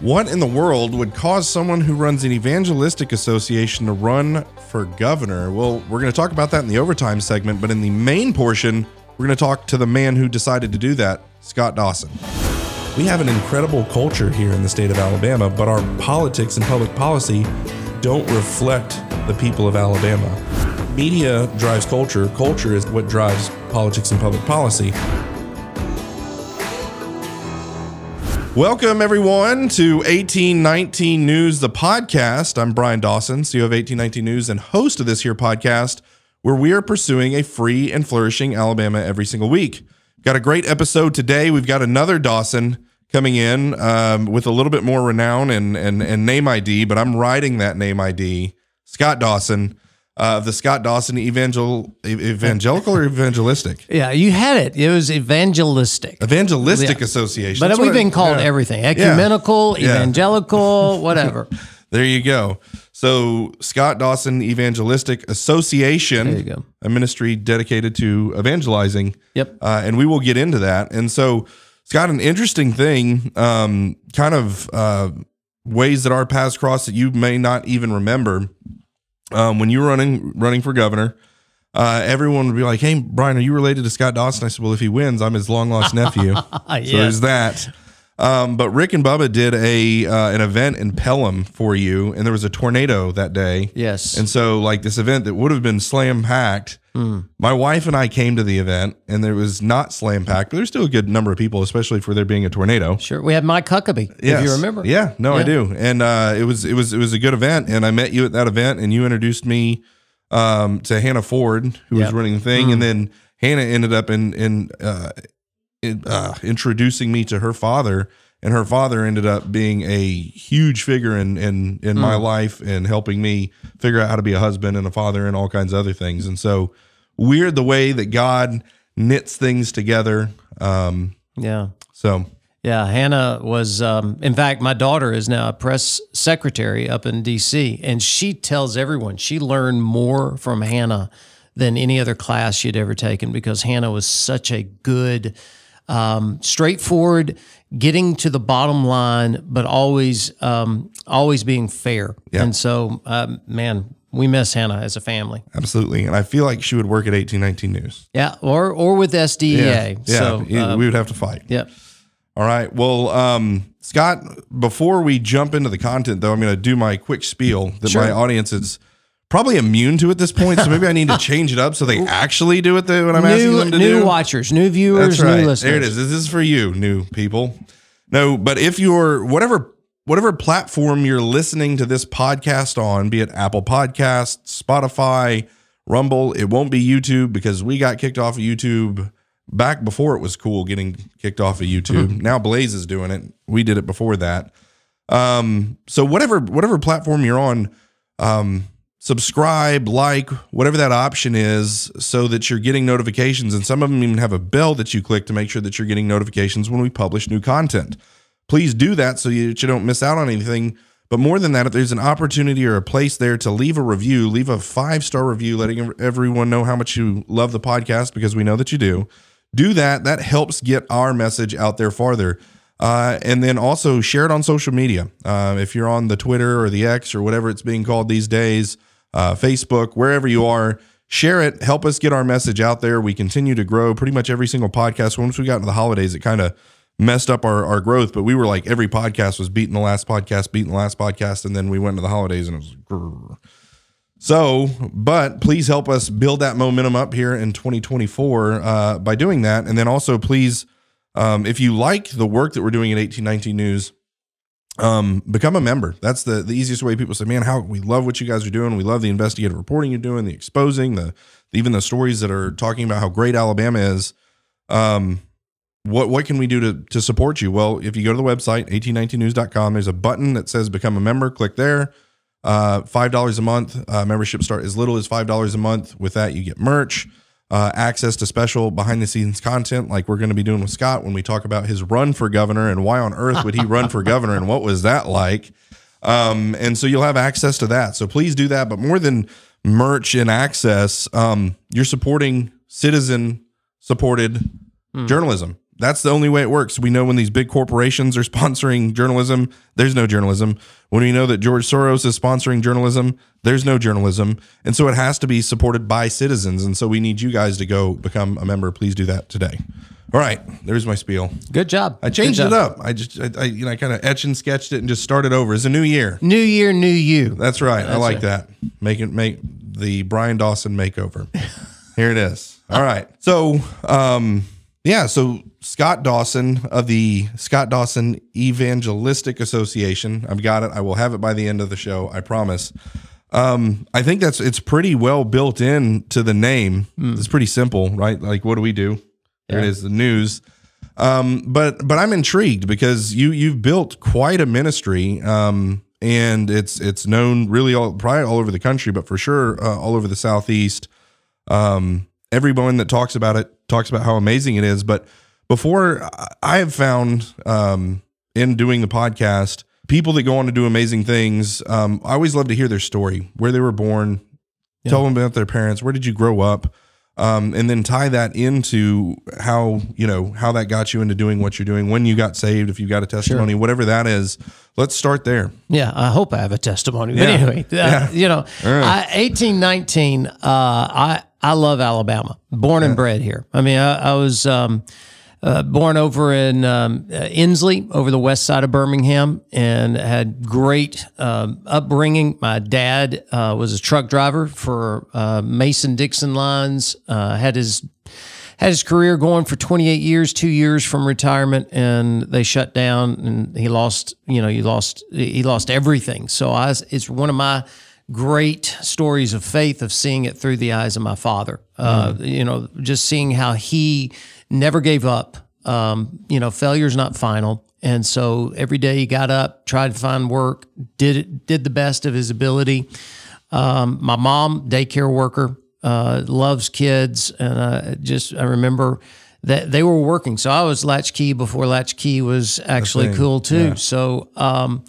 What in the world would cause someone who runs an evangelistic association to run for governor? Well, we're going to talk about that in the overtime segment, but in the main portion, we're going to talk to the man who decided to do that, Scott Dawson. We have an incredible culture here in the state of Alabama, but our politics and public policy don't reflect the people of Alabama. Media drives culture, culture is what drives politics and public policy. Welcome, everyone, to 1819 News, the podcast. I'm Bryan Dawson, CEO of 1819 News and host of this here podcast, where we are pursuing a free and flourishing Alabama every single week. Got a great episode today. We've got another Dawson coming in um, with a little bit more renown and, and, and name ID, but I'm riding that name ID, Scott Dawson uh, the Scott Dawson Evangel Evangelical or Evangelistic? Yeah, you had it. It was evangelistic. Evangelistic yeah. Association. But That's we've been I, called yeah. everything ecumenical, yeah. evangelical, whatever. there you go. So, Scott Dawson Evangelistic Association, there you go. a ministry dedicated to evangelizing. Yep. Uh, and we will get into that. And so, Scott, an interesting thing, um, kind of uh, ways that our paths cross that you may not even remember um, when you were running running for governor, uh, everyone would be like, "Hey, Bryan, are you related to Scott Dawson?" I said, "Well, if he wins, I'm his long lost nephew." yeah. So there's that. Um, but Rick and Bubba did a uh, an event in Pelham for you, and there was a tornado that day. Yes. And so, like this event that would have been slam packed, mm. my wife and I came to the event, and there was not slam packed, but there's still a good number of people, especially for there being a tornado. Sure, we had Mike Huckabee. Yes. If you remember. Yeah. No, yeah. I do. And uh, it was it was it was a good event, and I met you at that event, and you introduced me um, to Hannah Ford, who yep. was running the thing, mm. and then Hannah ended up in in uh, uh, introducing me to her father, and her father ended up being a huge figure in in in mm. my life and helping me figure out how to be a husband and a father and all kinds of other things. And so weird the way that God knits things together. Um, yeah. So. Yeah, Hannah was. Um, in fact, my daughter is now a press secretary up in D.C., and she tells everyone she learned more from Hannah than any other class she'd ever taken because Hannah was such a good um, straightforward, getting to the bottom line, but always um, always being fair. Yeah. And so, um, man, we miss Hannah as a family. Absolutely, and I feel like she would work at eighteen nineteen News. Yeah, or or with SDEA. Yeah, yeah. So, um, we would have to fight. Yep. All right. Well, um, Scott, before we jump into the content, though, I'm going to do my quick spiel that sure. my audience is probably immune to at this point. So maybe I need to change it up so they actually do it when I'm new, asking them to new do. New watchers, new viewers, right. new listeners. There it is. This is for you, new people. No, but if you're whatever whatever platform you're listening to this podcast on, be it Apple Podcasts, Spotify, Rumble, it won't be YouTube because we got kicked off of YouTube back before it was cool getting kicked off of YouTube. Mm-hmm. Now Blaze is doing it. We did it before that. Um, so whatever whatever platform you're on, um, subscribe, like, whatever that option is, so that you're getting notifications. And some of them even have a bell that you click to make sure that you're getting notifications when we publish new content. Please do that so you, you don't miss out on anything. But more than that, if there's an opportunity or a place there to leave a review, leave a five star review, letting everyone know how much you love the podcast because we know that you do. Do that. That helps get our message out there farther. Uh, and then also share it on social media. Uh, if you're on the Twitter or the X or whatever it's being called these days, uh, Facebook, wherever you are. Share it. Help us get our message out there. We continue to grow pretty much every single podcast. Once we got into the holidays, it kind of messed up our, our growth, but we were like every podcast was beating the last podcast, beating the last podcast, and then we went to the holidays and it was grrr. so. But please help us build that momentum up here in 2024 uh, by doing that, and then also please, um, if you like the work that we're doing at 1819 News, um, become a member. That's the the easiest way people say, man, how we love what you guys are doing. We love the investigative reporting you're doing, the exposing, the even the stories that are talking about how great Alabama is. Um, what what can we do to to support you? Well, if you go to the website 1819news.com, there's a button that says become a member. Click there. Uh, five dollars a month. Uh, membership start as little as five dollars a month. With that, you get merch uh, access to special behind the scenes content like we're going to be doing with Scott when we talk about his run for governor and why on earth would he run for governor and what was that like. Um, and so you'll have access to that. So please do that. But more than merch and access, um, you're supporting citizen supported hmm. journalism. That's the only way it works. We know when these big corporations are sponsoring journalism, there's no journalism. When we know that George Soros is sponsoring journalism, there's no journalism. And so it has to be supported by citizens. And so we need you guys to go become a member. Please do that today. All right, there's my spiel. Good job. I changed Good it up. I just, I, I you know, I kind of etch and sketched it and just started over. It's a new year. New year, new you. That's right. I like that. Make it make the Bryan Dawson makeover. Here it is. All right. So, um, yeah. So Scott Dawson of the Scott Dawson Evangelistic Association. I've got it. I will have it by the end of the show. I promise. Um, I think that's it's pretty well built in to the name. It's pretty simple, right? Like, what do we do? There it Yeah. is, the news. Um, but but I'm intrigued because you you've built quite a ministry, um, and it's it's known really all probably all over the country, but for sure uh, all over the southeast. Um, everyone that talks about it talks about how amazing it is. But before I- have found um, in doing the podcast, people that go on to do amazing things. Um, I always love to hear their story, where they were born, tell them about their parents, where did you grow up, um, and then tie that into how you know how that got you into doing what you're doing when you got saved. If you got a testimony, whatever that is, let's start there. Yeah, I hope I have a testimony. But Yeah. anyway, uh, Yeah. you know, I, 18, 19, uh, I, I love Alabama, born and bred here. I mean, I, I was um, uh, born over in um, uh, Ensley, over the west side of Birmingham, and had great um, upbringing. My dad uh, was a truck driver for uh, Mason Dixon Lines, uh, had his had his career going for 28 years, two years from retirement, and they shut down, and he lost. You know, he lost. He lost everything. So I, it's one of my great stories of faith of seeing it through the eyes of my father. Uh, you know, just seeing how he never gave up. Um, you know, failure's not final. And so every day he got up, tried to find work, did it, did the best of his ability. Um, my mom, daycare worker, uh, loves kids, and uh, just I remember that they were working. So I was latchkey before latchkey was actually cool too. So um,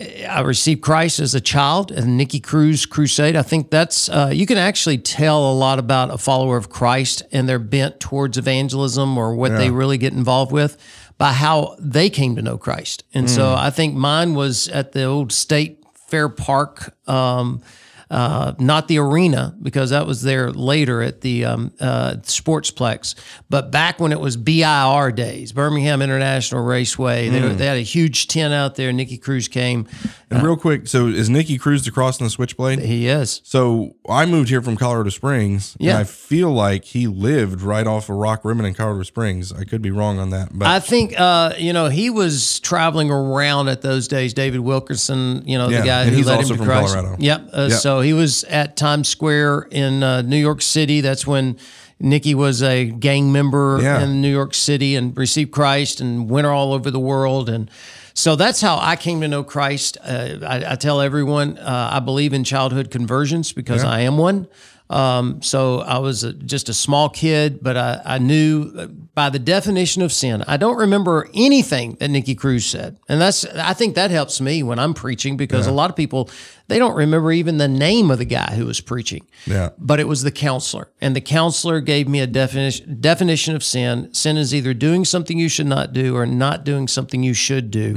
I received Christ as a child and Nicky Cruz Crusade. I think that's uh, you can actually tell a lot about a follower of Christ and their bent towards evangelism or what they really get involved with by how they came to know Christ. And so I think mine was at the old State Fair Park. Um, uh, not the arena because that was there later at the um, uh, Sportsplex, but back when it was BIR days, Birmingham International Raceway, they, were- they had a huge tent out there. Nicky Cruz came. And real quick, so is Nicky Cruz the cross and the switchblade? He is. So I moved here from Colorado Springs, Yeah. and I feel like he lived right off of Rockrimmon in Colorado Springs. I could be wrong on that, but I think uh, you know he was traveling around at those days. David Wilkerson, you know Yeah, the guy who led him to Christ. Colorado. Yep. Uh, Yep. So he was at Times Square in uh, New York City. That's when Nicky was a gang member Yeah. in New York City and received Christ and went all over the world. And so that's how I came to know Christ. Uh, I, I tell everyone uh, I believe in childhood conversions because I am one. Um, so I was a, just a small kid, but I, I knew uh, by the definition of sin. I don't remember anything that Nicky Cruz said, and that's I think that helps me when I'm preaching because a lot of people they don't remember even the name of the guy who was preaching. Yeah. But it was the counselor, and the counselor gave me a definition definition of sin. Sin is either doing something you should not do or not doing something you should do.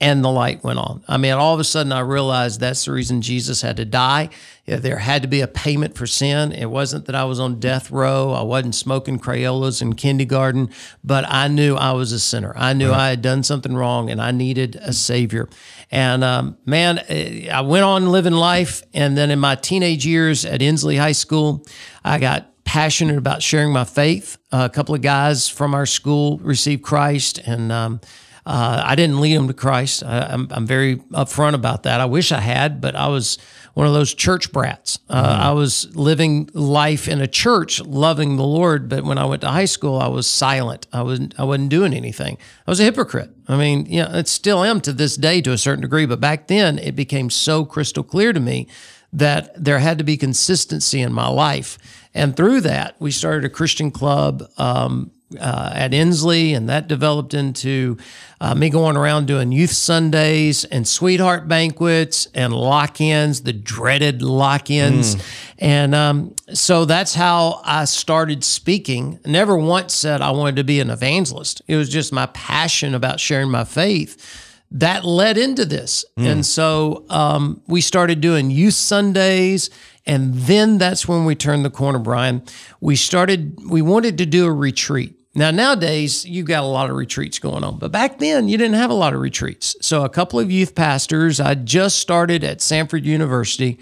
And the light went on. I mean, all of a sudden, I realized that's the reason Jesus had to die. There had to be a payment for sin. It wasn't that I was on death row. I wasn't smoking Crayolas in kindergarten, but I knew I was a sinner. I knew I had done something wrong and I needed a savior. And um, man, eh, I went on living life. And then in my teenage years at Ensley High School, I got passionate about sharing my faith. a couple of guys from our school received Christ, and um, uh, I didn't lead them to Christ. I, I'm, I'm very upfront about that. I wish I had, but I was one of those church brats. Uh, I was living life in a church, loving the Lord, but when I went to high school, I was silent. I wasn't. I wasn't doing anything. I was a hypocrite. I mean, you know, it still am to this day to a certain degree, but back then it became so crystal clear to me that there had to be consistency in my life. And through that, we started a Christian club. Um, uh, at Ensley, and that developed into uh, me going around doing youth Sundays and sweetheart banquets and lock ins, the dreaded lock ins. And um, so that's how I started speaking. Never once said I wanted to be an evangelist, it was just my passion about sharing my faith that led into this. And so um, we started doing youth Sundays. And then that's when we turned the corner, Bryan. We started, we wanted to do a retreat. Now, nowadays, you've got a lot of retreats going on, but back then, you didn't have a lot of retreats. So, a couple of youth pastors, I just started at Samford University,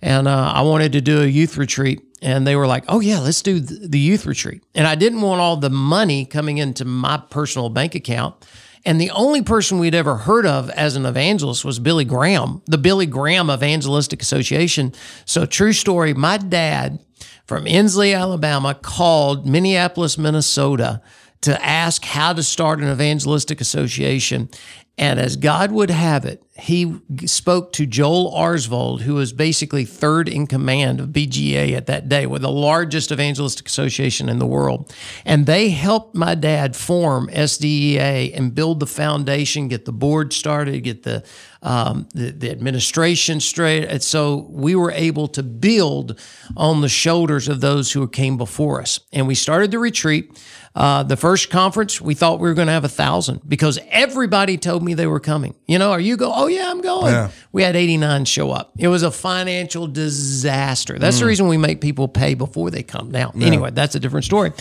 and uh, I wanted to do a youth retreat. And they were like, oh, yeah, let's do the youth retreat. And I didn't want all the money coming into my personal bank account. And the only person we'd ever heard of as an evangelist was Billy Graham, the Billy Graham Evangelistic Association. So, true story, my dad from Ensley, Alabama, called Minneapolis, Minnesota to ask how to start an evangelistic association. And as God would have it, he spoke to Joel Arsvold, who was basically third in command of BGA at that day, with the largest evangelistic association in the world. And they helped my dad form SDEA and build the foundation, get the board started, get the um, the, the administration straight. And so we were able to build on the shoulders of those who came before us. And we started the retreat. Uh, the first conference, we thought we were going to have a thousand because everybody told me they were coming. You know, are you go? Oh yeah, I'm going. Yeah. We had 89 show up. It was a financial disaster. That's the reason we make people pay before they come. Now, anyway, that's a different story.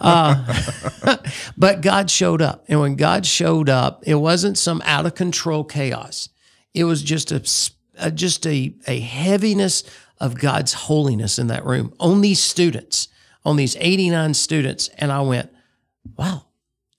Uh, but God showed up, and when God showed up, it wasn't some out of control chaos. It was just a, a- just a a heaviness of God's holiness in that room on these students, on these 89 students, and I went, wow,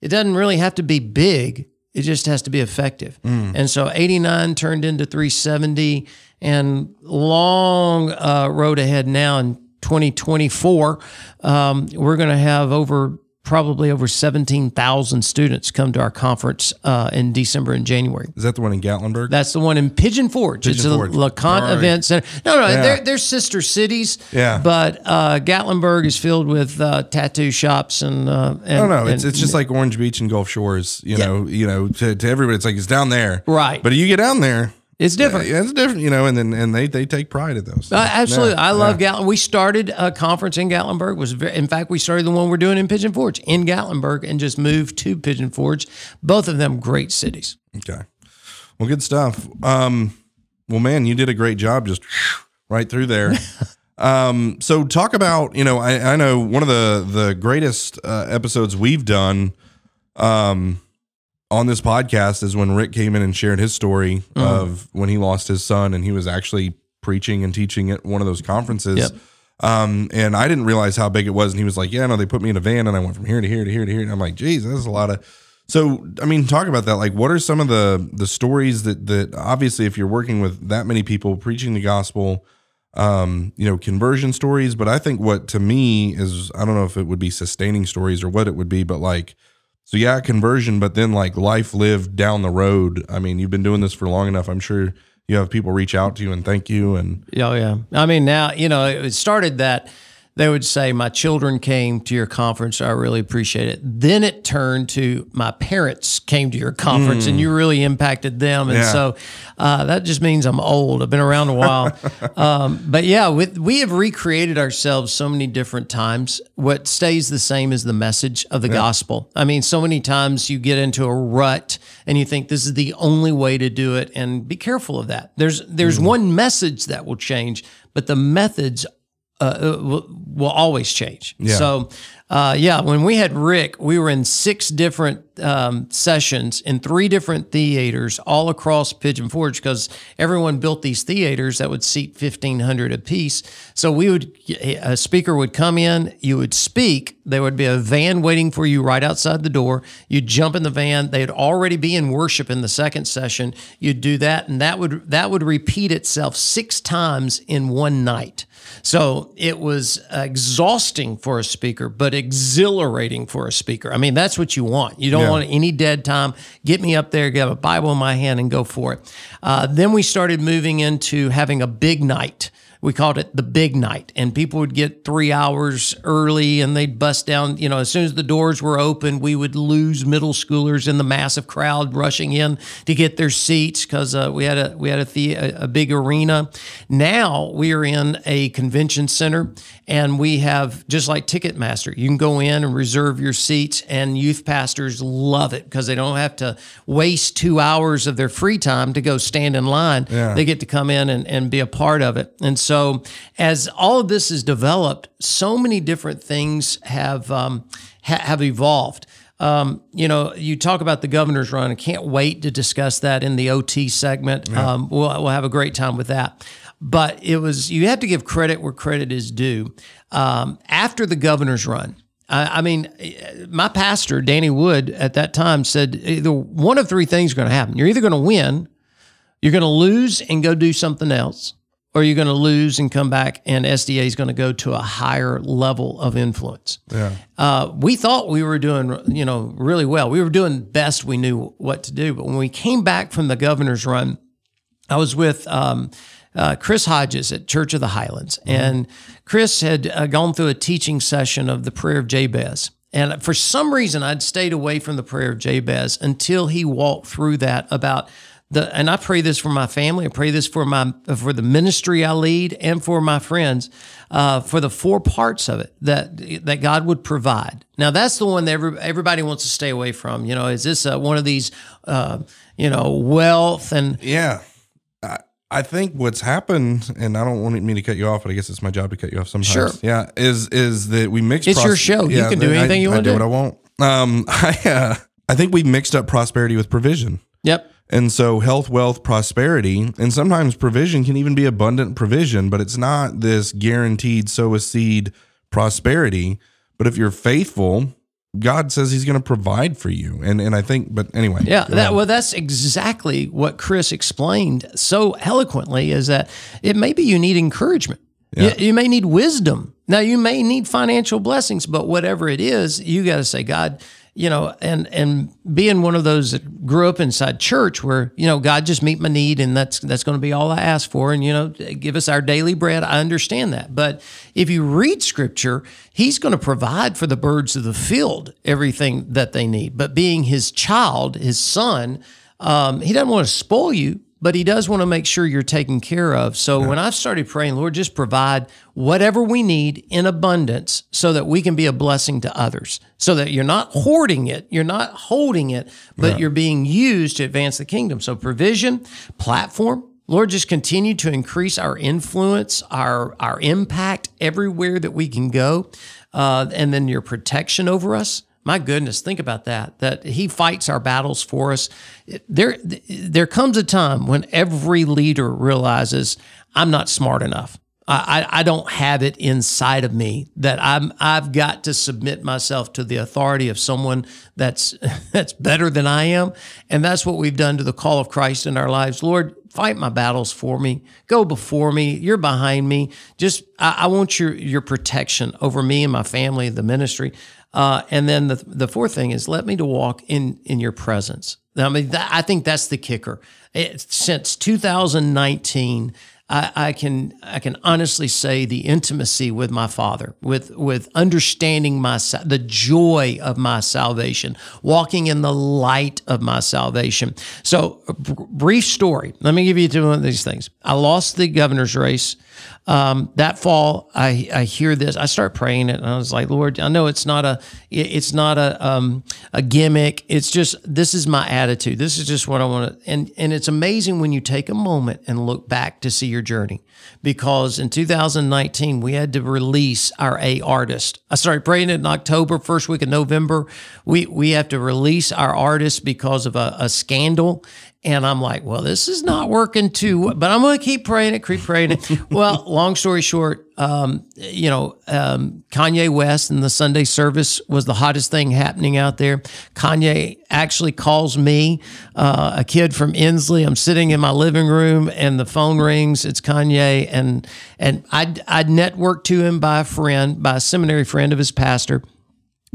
it doesn't really have to be big. It just has to be effective. And so 89 turned into 370 and long uh, road ahead now in 2024. Um, we're going to have over probably over 17,000 students come to our conference uh, in December and January. Is that the one in Gatlinburg? That's the one in Pigeon Forge. it's Pigeon a Forge. LeConte Right. Event Center. No, no, they're, they're sister cities. Yeah. But uh, Gatlinburg is filled with uh, tattoo shops and. Uh, and no, no, it's and- it's just like Orange Beach and Gulf Shores. You know, you know, to, to everybody, it's like it's down there, Right. But you get down there, it's different. yeah, it's different. You know, and then and they they take pride in those. Uh, absolutely, Yeah, I love yeah. Gatlin. We started a conference in Gatlinburg. Was very, in fact we started the one we're doing in Pigeon Forge in Gatlinburg and just moved to Pigeon Forge. Both of them great cities. Okay. Well, good stuff. Um, well, man, you did a great job just right through there. um, so talk about, you know, I, I know one of the, the greatest uh, episodes we've done um, on this podcast is when Rick came in and shared his story of when he lost his son and he was actually preaching and teaching at one of those conferences. Yep. Um, and I didn't realize how big it was. And he was like, yeah, no, they put me in a van and I went from here to here to here to here. And I'm like, geez, that's a lot of, so, I mean, talk about that. Like, what are some of the the stories that that obviously, if you're working with that many people preaching the gospel, um, you know, conversion stories. But I think what to me is, I don't know if it would be sustaining stories or what it would be, but like, so yeah, conversion, but then like life lived down the road. I mean, you've been doing this for long enough. I'm sure you have people reach out to you and thank you. And Oh yeah. I mean now you know it started that they would say my children came to your conference. I really appreciate it. Then it turned to my parents came to your conference and you really impacted them. And Hmm. Yeah. so uh, that just means I'm old. I've been around a while. um, but yeah, with, we have recreated ourselves so many different times. What stays the same is the message of the gospel. I mean, so many times you get into a rut and you think this is the only way to do it, and be careful of that. There's there's one message that will change, but the methods uh, will, will always change. So, uh, yeah, when we had Rick, we were in six different um, sessions in three different theaters all across Pigeon Forge because everyone built these theaters that would seat 1,500 apiece. So we would, a speaker would come in, you would speak, there would be a van waiting for you right outside the door. You'd jump in the van, they'd already be in worship in the second session. You'd do that, and that would that would repeat itself six times in one night. So it was exhausting for a speaker, but exhilarating for a speaker. I mean, that's what you want. You don't Yeah. want any dead time. Get me up there, get a Bible in my hand, and go for it. Uh, then we started moving into having a big night. We called it the big night. And people would get three hours early and they'd bust down you know as soon as the doors were open we would lose middle schoolers in the massive crowd rushing in to get their seats because uh, we had a we had a, the, a, a big arena. Now we are in a convention center and we have just like ticketmaster you can go in and reserve your seats and youth pastors love it because they don't have to waste two hours of their free time to go stand in line Yeah. they get to come in and, and be a part of it. And so, as all of this is developed, so many different things have um, ha- have evolved. Um, you know, you talk about the governor's run. I can't wait to discuss that in the OT segment. Um, we'll, we'll have a great time with that. But it was you have to give credit where credit is due. Um, after the governor's run, I I mean, my pastor, Danny Wood, at that time said either one of three things are going to happen. You're either going to win, you're going to lose and go do something else, or you're going to lose and come back, and SDA is going to go to a higher level of influence. Yeah. Uh, we thought we were doing, you know, really well. We were doing best we knew what to do. But when we came back from the governor's run, I was with um, uh, Chris Hodges at Church of the Highlands, and Chris had uh, gone through a teaching session of the prayer of Jabez. And for some reason, I'd stayed away from the prayer of Jabez until he walked through that about the. And I pray this for my family. I pray this for my for the ministry I lead and for my friends, uh, for the four parts of it that that God would provide. Now that's the one that every, everybody wants to stay away from. You know, is this uh, one of these, uh, you know, wealth and Yeah. I, I think what's happened, and I don't want me to cut you off, but I guess it's my job to cut you off sometimes. Sure. Yeah. Is is that we mix It's your show. You can do I- anything you wanna do do. what I want. Um I uh, I think we mixed up prosperity with provision. Yep. And so health, wealth, prosperity, and sometimes provision can even be abundant provision, but it's not this guaranteed sow a seed prosperity. But if you're faithful, God says he's going to provide for you. And and I think but anyway. Yeah, that, well, that's exactly what Chris explained so eloquently. Is that it may be you need encouragement. You, you may need wisdom. Now you may need financial blessings, but whatever it is, you got to say, God, you know, and and being one of those that grew up inside church where you know God just meet my need, and that's that's going to be all I ask for, and you know, give us our daily bread. I understand that, but if you read Scripture, He's going to provide for the birds of the field everything that they need. But being His child, His son, um, He doesn't want to spoil you, but he does want to make sure you're taken care of. So when I've started praying, Lord, just provide whatever we need in abundance so that we can be a blessing to others, so that you're not hoarding it, you're not holding it, but you're being used to advance the kingdom. So provision, platform, Lord, just continue to increase our influence, our our impact everywhere that we can go, uh, and then your protection over us. My goodness, think about that. That He fights our battles for us. There, there comes a time when every leader realizes I'm not smart enough. I, I don't have it inside of me that I'm I've got to submit myself to the authority of someone that's that's better than I am, and that's what we've done to the call of Christ in our lives. Lord, fight my battles for me. Go before me. You're behind me. Just I, I want your your protection over me and my family, the ministry. Uh, and then the the fourth thing is let me to walk in in your presence. I mean, that, I think that's the kicker. It, since 2019, I, I can I can honestly say the intimacy with my Father, with with understanding my the joy of my salvation, walking in the light of my salvation. So, brief story. Let me give you two of these things. I lost the governor's race. Um, that fall, I, I hear this. I start praying it, and I was like, Lord, I know it's not a it's not a um, a gimmick. It's just this is my attitude. This is just what I want to. And and it's amazing when you take a moment and look back to see your journey, because in 2019 we had to release our A artist. I started praying it in October, first week of November. We we have to release our artist because of a, a scandal. And I'm like, well, this is not working too, but I'm going to keep praying it, keep praying it. well, long story short, um, you know, um, Kanye West and the Sunday service was the hottest thing happening out there. Kanye actually calls me, uh, a kid from Ensley. I'm sitting in my living room and the phone rings. It's Kanye, and and I I networked to him by a friend, by a seminary friend of his pastor.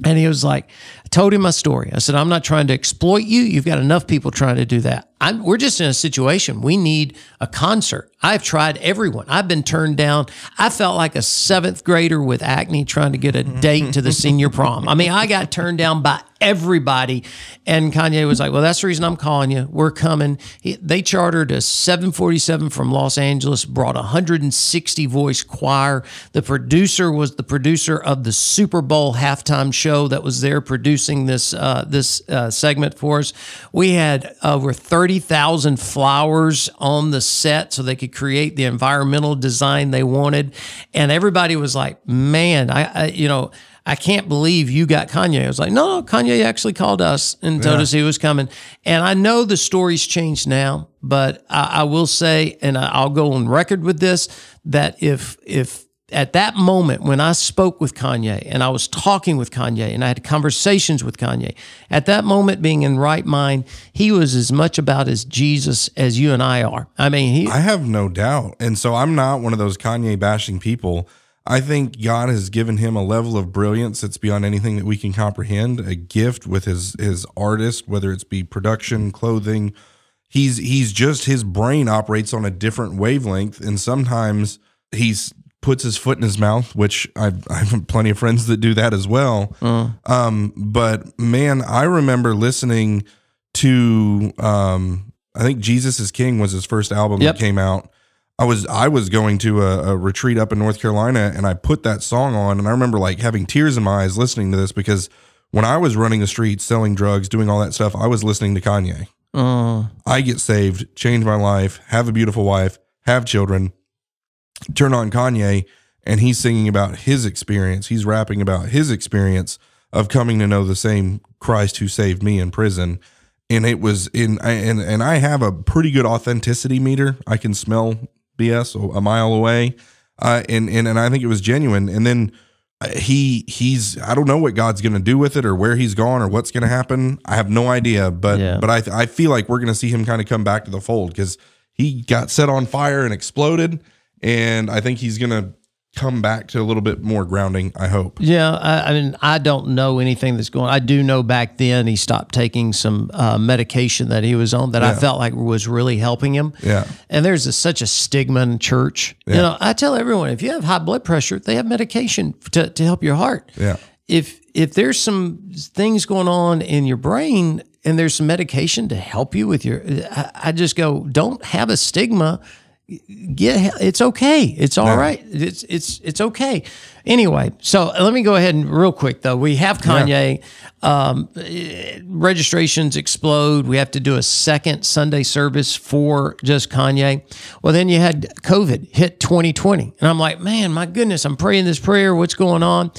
And he was like, told him my story. I said, I'm not trying to exploit you. You've got enough people trying to do that. I'm, we're just in a situation. We need a concert. I've tried everyone. I've been turned down. I felt like a seventh grader with acne trying to get a date to the senior prom. I mean, I got turned down by everybody. And Kanye was like, Well, that's the reason I'm calling you. We're coming. He, they chartered a 747 from Los Angeles, brought a 160 voice choir. The producer was the producer of the Super Bowl halftime show that was there producing this, uh, this uh, segment for us. We had over 30,000 flowers on the set so they could create the environmental design they wanted. And everybody was like, man, I, I you know, I can't believe you got Kanye. I was like, no, no, Kanye actually called us and told yeah. us he was coming. And I know the story's changed now, but I, I will say, and I'll go on record with this, that if if at that moment when I spoke with Kanye and I was talking with Kanye and I had conversations with Kanye, at that moment being in right mind, he was as much about his Jesus as you and I are. I mean, he I have no doubt. And so I'm not one of those Kanye bashing people. I think God has given him a level of brilliance that's beyond anything that we can comprehend, a gift with his his artist, whether it's be production, clothing. He's he's just his brain operates on a different wavelength and sometimes he's puts his foot in his mouth, which I've, I have plenty of friends that do that as well. Uh. Um, but man, I remember listening to, um, I think Jesus is King was his first album yep. that came out. I was I was going to a, a, retreat up in North Carolina and I put that song on and I remember like having tears in my eyes listening to this because when I was running the streets, selling drugs, doing all that stuff, I was listening to Kanye. Uh. I get saved, change my life, have a beautiful wife, have children, turn on Kanye and he's singing about his experience. He's rapping about his experience of coming to know the same Christ who saved me in prison. And it was in and and I have a pretty good authenticity meter. I can smell BS a mile away. Uh, and and and I think it was genuine. And then uh, he he's I don't know what God's going to do with it or where he's gone or what's going to happen. I have no idea, but yeah. but I I feel like we're going to see him kind of come back to the fold cuz he got set on fire and exploded and I think he's going to come back to a little bit more grounding. I hope. Yeah, I, I, mean, I don't know anything that's going. I do know back then he stopped taking some uh, medication that he was on that yeah. I felt like was really helping him. Yeah, and there's a, such a stigma in church. Yeah. You know, I tell everyone if you have high blood pressure, they have medication to to help your heart. Yeah. If if there's some things going on in your brain and there's some medication to help you with your, I, I just go, don't have a stigma get it's okay. It's all right. it's it's it's okay anyway so let me go ahead and real quick though. We have kanye. Yeah. um, registrations explode. We have to do a second sunday service for just kanye. Well then you had covid hit 2020 and i'm like man my goodness i'm praying this prayer. What's going on?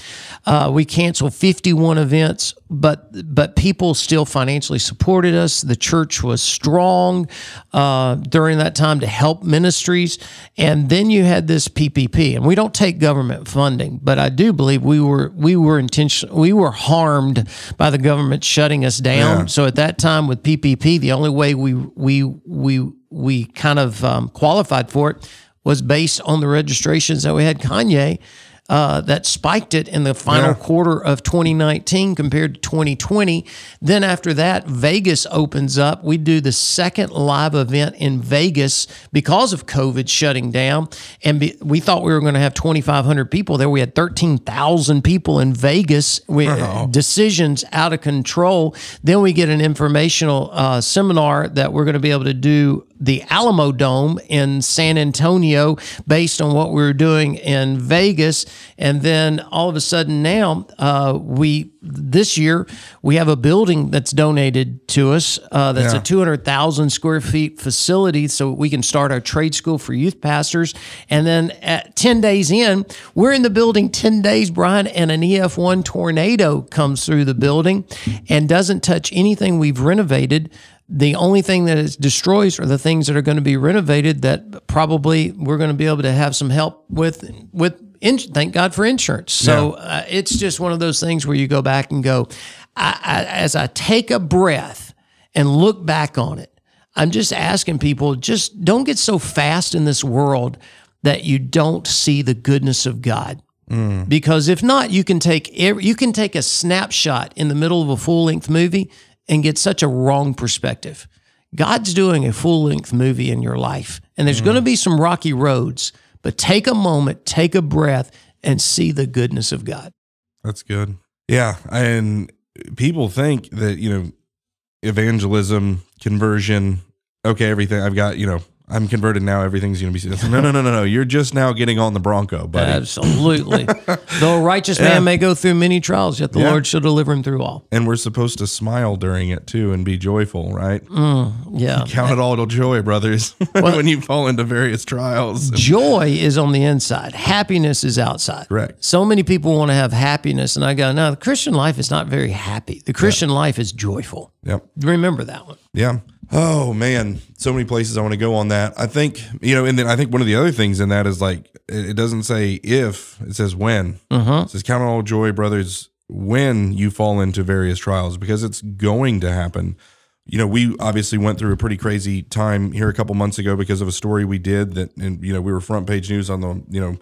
Uh, we canceled 51 events but but people still financially supported us. The church was strong uh, during that time to help ministries, and then you had this PPP, and we don't take government funding, but I do believe we were we were intention we were harmed by the government shutting us down. Yeah. So at that time with PPP, the only way we we we we kind of um, qualified for it was based on the registrations that we had Kanye uh, that spiked it in the final yeah. quarter of 2019 compared to 2020. Then after that, Vegas opens up. We do the second live event in Vegas because of COVID shutting down, and be, we thought we were going to have 2,500 people there. We had 13,000 people in Vegas. We, oh. Decisions out of control. Then we get an informational uh, seminar that we're going to be able to do the Alamodome in San Antonio based on what we were doing in Vegas. And then all of a sudden now, uh, we this year we have a building that's donated to us uh, that's yeah. a 200,000 square feet facility so we can start our trade school for youth pastors. And then at 10 days in, we're in the building 10 days, Bryan, and an EF1 tornado comes through the building and doesn't touch anything we've renovated the only thing that it destroys are the things that are going to be renovated that probably we're going to be able to have some help with with in, thank God for insurance. So yeah. uh, it's just one of those things where you go back and go, I, I, as I take a breath and look back on it, I'm just asking people, just don't get so fast in this world that you don't see the goodness of God. Because if not, you can take every, you can take a snapshot in the middle of a full length movie and get such a wrong perspective. God's doing a full length movie in your life, and there's going to mm. be some rocky roads, but take a moment, take a breath, and see the goodness of God. That's good. Yeah. And people think that, you know, evangelism, conversion, okay, everything I've got, you know, I'm converted now. Everything's going to be. No, no, no, no, no. You're just now getting on the Bronco, buddy. Absolutely. Though a righteous man may go through many trials, yet the Yeah. Lord shall deliver him through all. and we're supposed to smile during it too and be joyful, right? Mm, yeah. Count it all to joy, brothers, when you fall into various trials. Joy is on the inside. Happiness is outside. Correct. So many people want to have happiness, and I go, no, the Christian life is not very happy. The Christian life is joyful. Yep. Remember that one. Yeah. Oh man, so many places I want to go on that. I think you know, and then I think one of the other things in that is like it doesn't say if, it says when. It says count it all joy, brothers, when you fall into various trials, because it's going to happen. You know, we obviously went through a pretty crazy time here a couple months ago because of a story we did that, and you know, we were front page news on the you know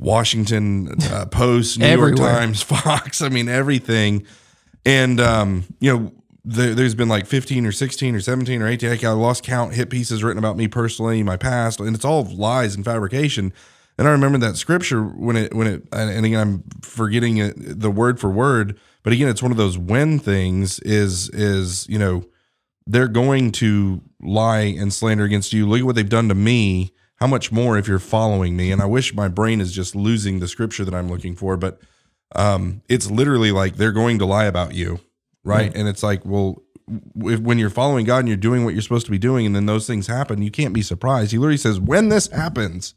Washington uh, Post, New York Times, Fox. I mean, everything. And um, you know, there, there's been like 15 or 16 or 17 or 18. I lost count. Hit pieces written about me personally, my past, and it's all lies and fabrication. And I remember that scripture when it when it and and again I'm forgetting it, the word for word, but again it's one of those when things is is you know they're going to lie and slander against you. Look at what they've done to me. How much more if you're following me? And I wish my brain is just losing the scripture that I'm looking for, but um, it's literally like they're going to lie about you, right? And it's like, well, if, when you're following God and you're doing what you're supposed to be doing, and then those things happen, you can't be surprised. He literally says, when this happens,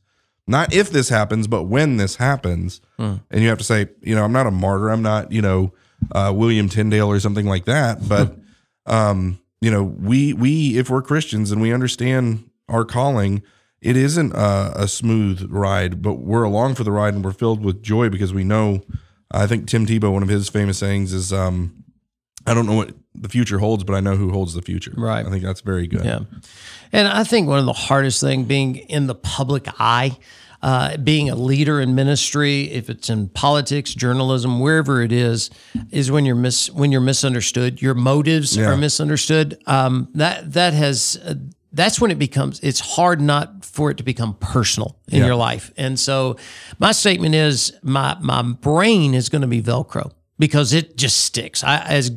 not if this happens, but when this happens, and you have to say, you know, I'm not a martyr, I'm not, you know, uh, William Tyndale or something like that, but um, you know, we we if we're Christians and we understand our calling, it isn't a, a smooth ride, but we're along for the ride and we're filled with joy because we know. I think Tim Tebow, one of his famous sayings is, um, "I don't know what the future holds, but I know who holds the future." Right. I think that's very good. Yeah. And I think one of the hardest thing being in the public eye, uh, being a leader in ministry, if it's in politics, journalism, wherever it is, is when you're mis when you're misunderstood. Your motives Yeah. are misunderstood. Um, that that has uh, that's when it becomes it's hard not for it to become personal in Yeah. your life. And so my statement is my my brain is going to be velcro because it just sticks. I as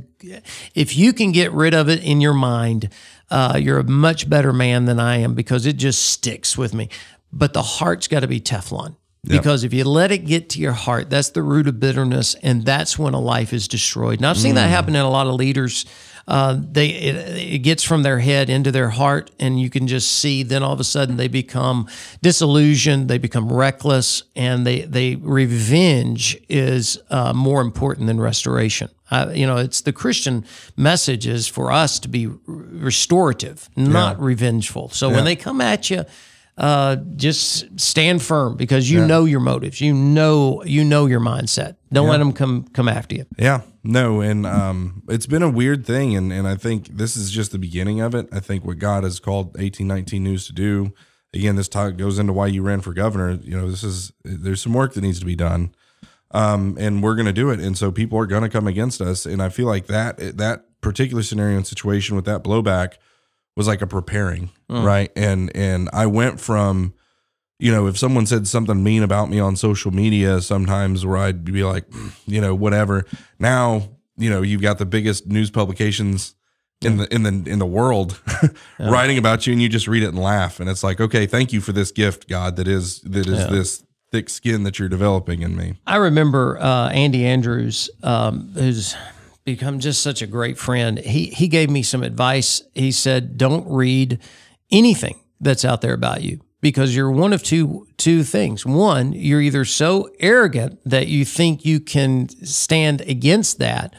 if you can get rid of it in your mind, uh, you're a much better man than I am because it just sticks with me. But the heart's got to be Teflon. Because if you let it get to your heart, that's the root of bitterness, and that's when a life is destroyed. And I've seen that happen in a lot of leaders. Uh, they it, it gets from their head into their heart, and you can just see. Then all of a sudden, they become disillusioned. They become reckless, and they they revenge is uh, more important than restoration. Uh, you know, it's the Christian message is for us to be restorative, not revengeful. So when they come at you, uh, just stand firm because you know your motives. You know you know your mindset. Don't let them come come after you. Yeah, no, and um, it's been a weird thing, and and I think this is just the beginning of it. I think what God has called eighteen nineteen News to do. Again, this talk goes into why you ran for governor. You know, this is there's some work that needs to be done, um, and we're going to do it. And so people are going to come against us, and I feel like that that particular scenario and situation with that blowback was like a preparing, right? And and I went from you know, if someone said something mean about me on social media, sometimes where I'd be like, you know, whatever. Now, you know, you've got the biggest news publications in the in the in the world writing about you, and you just read it and laugh, and it's like, okay, thank you for this gift, God, that is that is this thick skin that you're developing in me. I remember uh, Andy Andrews, um, who's become just such a great friend. He he gave me some advice. He said, "Don't read anything that's out there about you because you're one of two two things. One, you're either so arrogant that you think you can stand against that."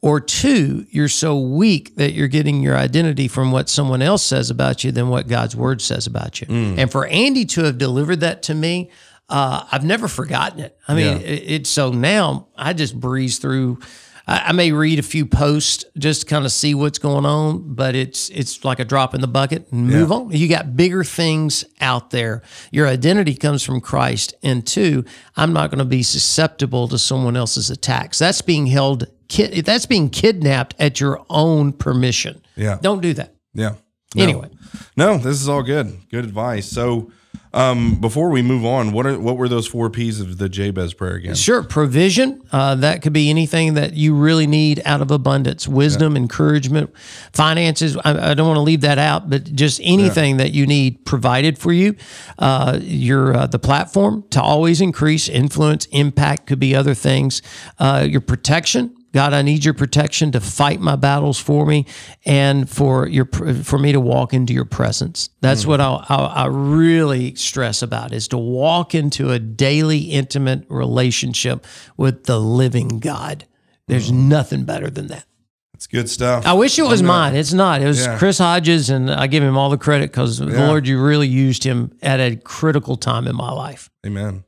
Or two, you're so weak that you're getting your identity from what someone else says about you than what God's word says about you. And for Andy to have delivered that to me, uh, I've never forgotten it. I mean, Yeah. it, it's so now I just breeze through. I, I may read a few posts just to kind of see what's going on, but it's it's like a drop in the bucket and move on. You got bigger things out there. Your identity comes from Christ, and two, I'm not going to be susceptible to someone else's attacks. That's being held. ki- That's being kidnapped at your own permission. Yeah. Don't do that. Yeah. No. Anyway. No, this is all good. Good advice. So, um, before we move on, what are what were those four P's of the Jabez prayer again? Sure, provision. Uh, that could be anything that you really need out of abundance wisdom, encouragement, finances. I, I don't want to leave that out, but just anything that you need provided for you. Uh, your uh, the platform to always increase influence, impact could be other things. Uh, your protection. God, I need your protection to fight my battles for me, and for your for me to walk into your presence. That's hmm. what I, I, I really stress about is to walk into a daily, intimate relationship with the living God. There's hmm. nothing better than that. It's good stuff. I wish it was mine. It's not. It was Yeah. Chris Hodges, and I give him all the credit because the Yeah. Lord, you really used him at a critical time in my life. Amen.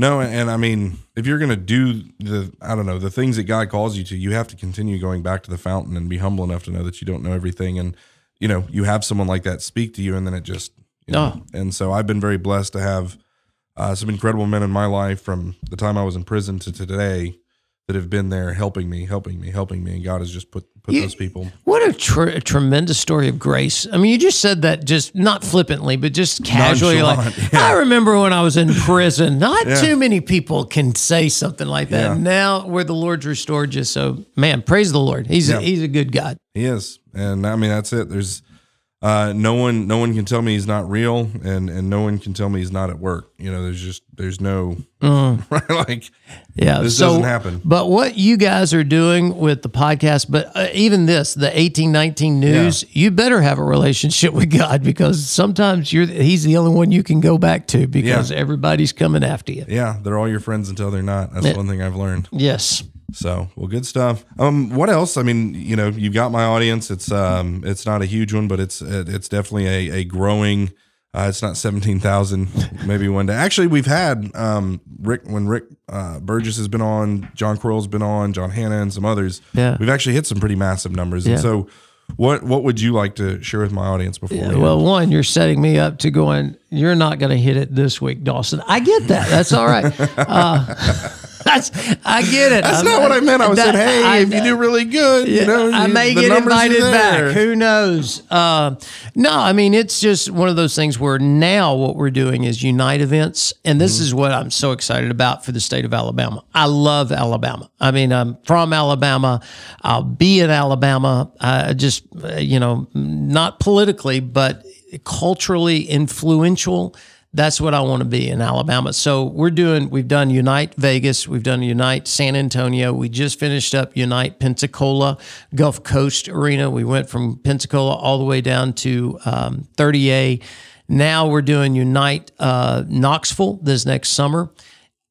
No, and, and I mean, if you're going to do the, I don't know, the things that God calls you to, you have to continue going back to the fountain and be humble enough to know that you don't know everything. And, you know, you have someone like that speak to you, and then it just, you know. And so I've been very blessed to have uh, some incredible men in my life from the time I was in prison to today that have been there helping me, helping me, helping me. And God has just put, put You- those people. What a, tr- a tremendous story of grace. I mean, you just said that just not flippantly, but just casually. Like, yeah. I remember when I was in prison. Not Yeah. too many people can say something like that. Yeah. Now, where the Lord's restored you, so man, praise the Lord. He's a, he's a good God. He is, and I mean that's it. There's uh, no one, no one can tell me he's not real, and and no one can tell me he's not at work. You know, there's just there's no right like Yeah, This so, doesn't happen. But what you guys are doing with the podcast, but uh, even this, the eighteen nineteen news, you better have a relationship with God because sometimes you're He's the only one you can go back to because everybody's coming after you. yeah, they're all your friends until they're not. That's one thing I've learned. Yes. So, well, good stuff. Um, what else? I mean, you know, you've got my audience. It's um, it's not a huge one, but it's it's definitely a a growing. Uh, it's not seventeen thousand, maybe one day. Actually, we've had um, Rick when Rick uh, Burgess has been on, John Crowell's been on, John Hanna, and some others. Yeah. we've actually hit some pretty massive numbers. Yeah. And so, what what would you like to share with my audience before? we Well, one, you're setting me up to going. You're not going to hit it this week, Dawson. I get that. That's all right. Uh, that's I get it. That's I'm- not what I meant. I was that- saying, hey, I- if you do really good, you know, I may get invited back. Who knows? Uh, no, I mean it's just one of those things where now what we're doing is unite events, and this Mm-hmm. is what I'm so excited about for the state of Alabama. I love Alabama. I mean, I'm from Alabama. I'll be in Alabama. I just, uh, you know, not politically, but culturally influential. That's what I want to be in Alabama. So we're doing, we've done Unite Vegas, we've done Unite San Antonio. We just finished up Unite Pensacola, Gulf Coast Arena. We went from Pensacola all the way down to um, 30A. Now we're doing Unite uh, Knoxville this next summer.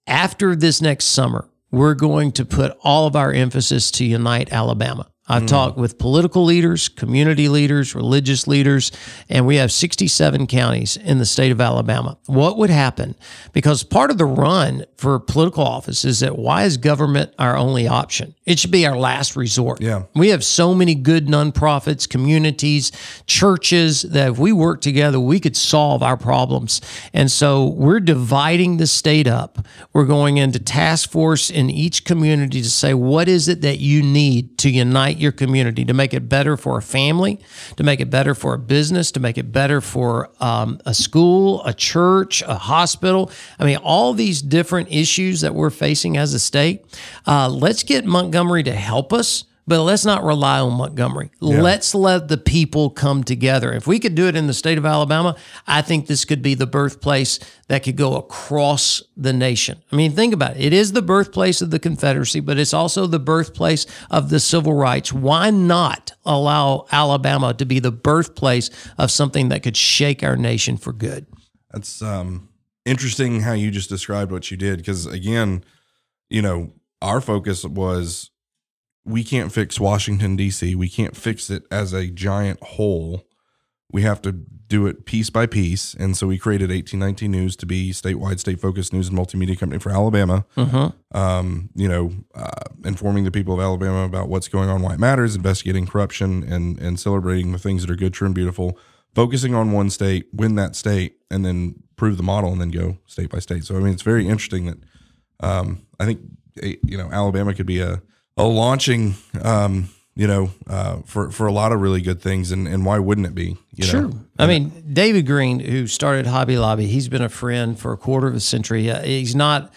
After this next summer, we're going to put all of our emphasis to Unite Alabama. I've hmm. talked with political leaders, community leaders, religious leaders, and we have 67 counties in the state of Alabama. What would happen? Because part of the run for political office is that why is government our only option? It should be our last resort. Yeah. We have so many good nonprofits, communities, churches that if we work together, we could solve our problems. And so we're dividing the state up. We're going into task force in each community to say, what is it that you need to unite your community, to make it better for a family, to make it better for a business, to make it better for um, a school, a church, a hospital. I mean, all these different issues that we're facing as a state. Uh, let's get Montgomery to help us. But let's not rely on Montgomery. Let's let the people come together. If we could do it in the state of Alabama, I think this could be the birthplace that could go across the nation. I mean, think about it. It is the birthplace of the Confederacy, but it's also the birthplace of the civil rights. Why not allow Alabama to be the birthplace of something that could shake our nation for good? That's um, interesting how you just described what you did. Because again, you know, our focus was we can't fix Washington, D.C., we can't fix it as a giant whole. we have to do it piece by piece. And so we created 1819 News to be statewide, state focused news and multimedia company for Alabama. Um, you know, uh, informing the people of Alabama about what's going on, why it matters, investigating corruption, and and celebrating the things that are good, true, and beautiful. Focusing on one state, win that state, and then prove the model, and then go state by state. So I mean, it's very interesting that um, I think eh, you know Alabama could be a a launching. Um, you know, uh, for for a lot of really good things, and, and why wouldn't it be? You Sure. Know? I mean, David Green, who started Hobby Lobby, he's been a friend for a quarter of a century. Uh, He's not.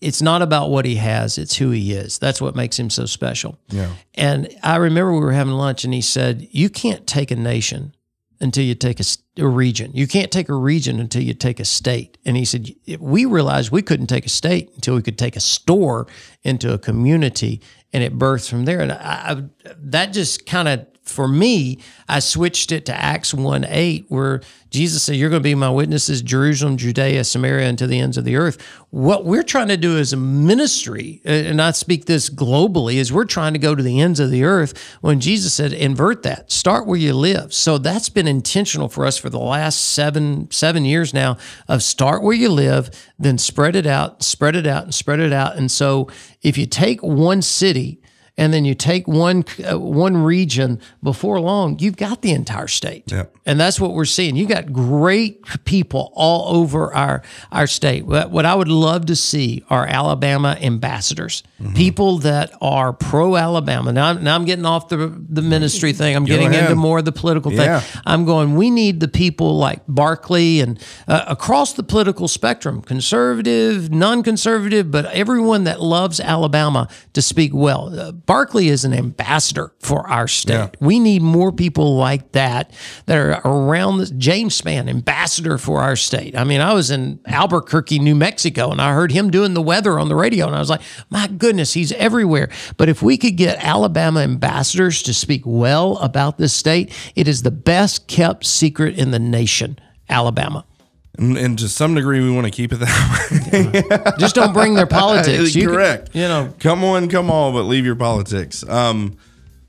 It's not about what he has; it's who he is. That's what makes him so special. Yeah. And I remember we were having lunch, and he said, "You can't take a nation until you take a region. You can't take a region until you take a state." And he said, "We realized we couldn't take a state until we could take a store into a community, and it birthed from there." And I, I, that just kind of for me, I switched it to Acts 1 8, where Jesus said, You're going to be my witnesses, Jerusalem, Judea, Samaria, and to the ends of the earth. What we're trying to do as a ministry, and I speak this globally, is we're trying to go to the ends of the earth when Jesus said, Invert that, start where you live. So that's been intentional for us for the last seven, seven years now of start where you live, then spread it out, spread it out, and spread it out. And so if you take one city, and then you take one uh, one region before long you've got the entire state Yep. and that's what we're seeing you got great people all over our our state what, what i would love to see are alabama ambassadors Mm-hmm. people that are pro alabama now, I'm- now i'm getting off the the ministry thing i'm getting ahead. into more of the political Yeah. thing i'm going we need the people like barkley and uh, across the political spectrum conservative non-conservative but everyone that loves alabama to speak well uh, barkley is an ambassador for our state. Yeah. we need more people like that that are around this james spann ambassador for our state. I mean i was in albuquerque new mexico and i heard him doing the weather on the radio and i was like my goodness he's everywhere. But if we could get alabama ambassadors to speak well about this state it is the best kept secret in the nation alabama And, and to some degree, we want to keep it that way. just don't bring their politics You can- Correct. you know come on, come all, but leave your politics. Um,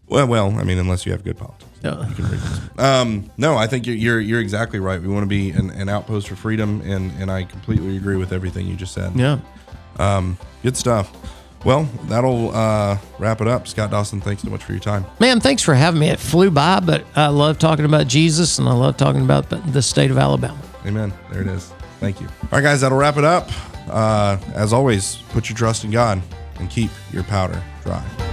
well, well, I mean, unless you have good politics. Yeah. Can this. Um, no, I think you're, you're you're exactly right. We want to be an, an outpost for freedom, and and I completely agree with everything you just said. yeah Good stuff. Well, that'll uh, wrap it up. Scott Dawson, thanks so much for your time. Man, thanks for having me. It flew by, but I love talking about Jesus and I love talking about the- state of Alabama. Amen. There it is. Thank you. All right, guys, that'll wrap it up. Uh, as always, put your trust in God and keep your powder dry.